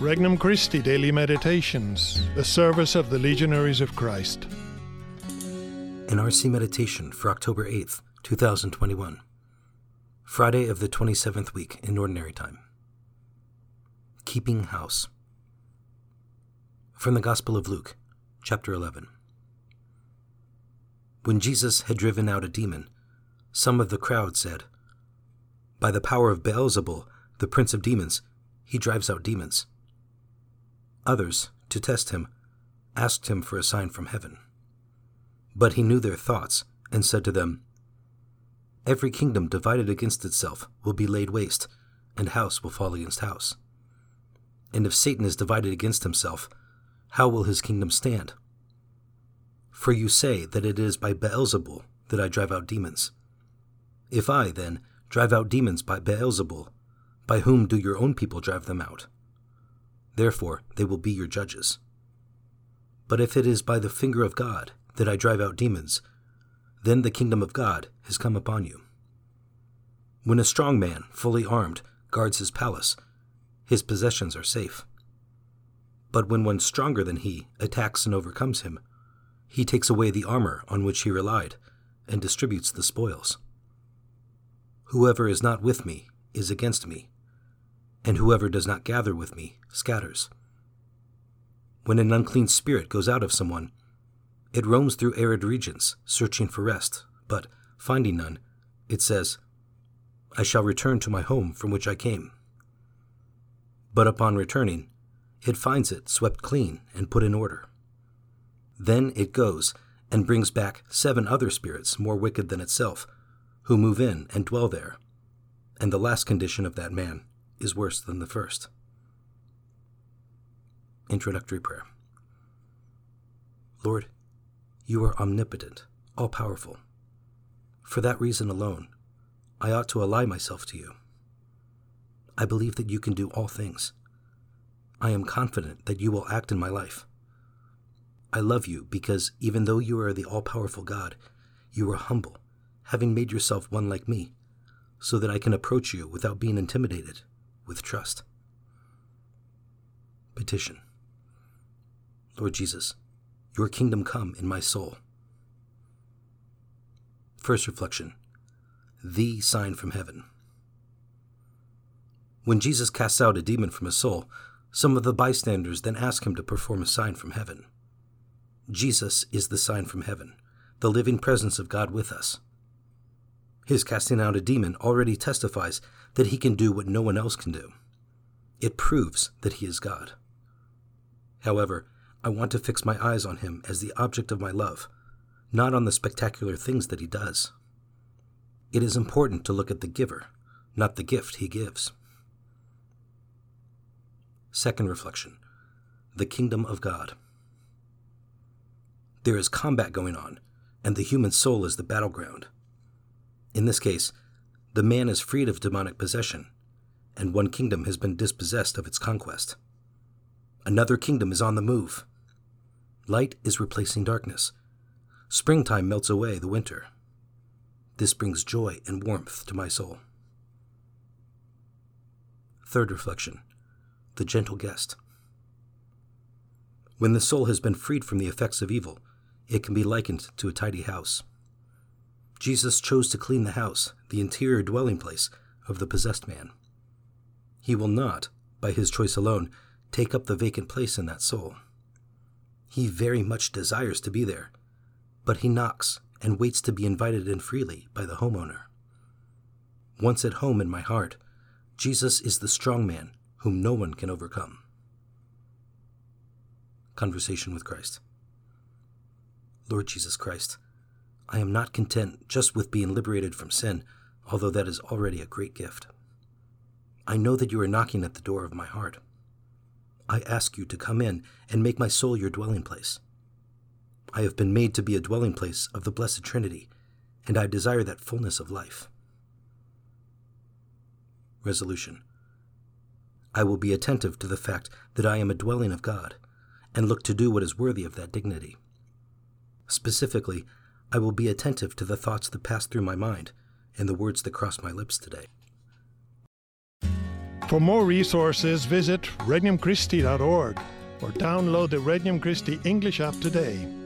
Regnum Christi Daily Meditations, the service of the Legionaries of Christ. An RC Meditation for October 8th, 2021. Friday of the 27th week in Ordinary Time. Keeping House. From the Gospel of Luke, chapter 11. When Jesus had driven out a demon, some of the crowd said, By the power of Beelzebul, the prince of demons, he drives out demons. Others, to test him, asked him for a sign from heaven. But he knew their thoughts, and said to them, Every kingdom divided against itself will be laid waste, and house will fall against house. And if Satan is divided against himself, how will his kingdom stand? For you say that it is by Beelzebul that I drive out demons. If I, then, drive out demons by Beelzebul, by whom do your own people drive them out? Therefore, they will be your judges. But if it is by the finger of God that I drive out demons, then the kingdom of God has come upon you. When a strong man, fully armed, guards his palace, his possessions are safe. But when one stronger than he attacks and overcomes him, he takes away the armor on which he relied and distributes the spoils. Whoever is not with me is against me, and whoever does not gather with me scatters. When an unclean spirit goes out of someone, it roams through arid regions, searching for rest, but, finding none, it says, I shall return to my home from which I came. But upon returning, it finds it swept clean and put in order. Then it goes and brings back seven other spirits more wicked than itself, who move in and dwell there. And the last condition of that man is worse than the first. Introductory Prayer Lord, you are omnipotent, all powerful. For that reason alone, I ought to ally myself to you. I believe that you can do all things. I am confident that you will act in my life. I love you because even though you are the all powerful God, you are humble, having made yourself one like me, so that I can approach you without being intimidated, with trust. Petition Lord Jesus, your kingdom come in my soul. First reflection The sign from heaven. When Jesus casts out a demon from a soul, some of the bystanders then ask him to perform a sign from heaven. Jesus is the sign from heaven, the living presence of God with us. His casting out a demon already testifies that he can do what no one else can do. It proves that he is God. However, I want to fix my eyes on him as the object of my love, not on the spectacular things that he does. It is important to look at the giver, not the gift he gives. Second reflection The Kingdom of God. There is combat going on, and the human soul is the battleground. In this case, the man is freed of demonic possession, and one kingdom has been dispossessed of its conquest. Another kingdom is on the move. Light is replacing darkness. Springtime melts away the winter. This brings joy and warmth to my soul. Third reflection The gentle guest. When the soul has been freed from the effects of evil, it can be likened to a tidy house. Jesus chose to clean the house, the interior dwelling place of the possessed man. He will not, by his choice alone, take up the vacant place in that soul. He very much desires to be there, but he knocks and waits to be invited in freely by the homeowner. Once at home in my heart, Jesus is the strong man whom no one can overcome. Conversation with Christ. Lord Jesus Christ, I am not content just with being liberated from sin, although that is already a great gift. I know that you are knocking at the door of my heart. I ask you to come in and make my soul your dwelling place. I have been made to be a dwelling place of the Blessed Trinity, and I desire that fullness of life. Resolution I will be attentive to the fact that I am a dwelling of God, and look to do what is worthy of that dignity. Specifically, I will be attentive to the thoughts that pass through my mind and the words that cross my lips today. For more resources, visit regnumchristi.org or download the Regnum Christi English app today.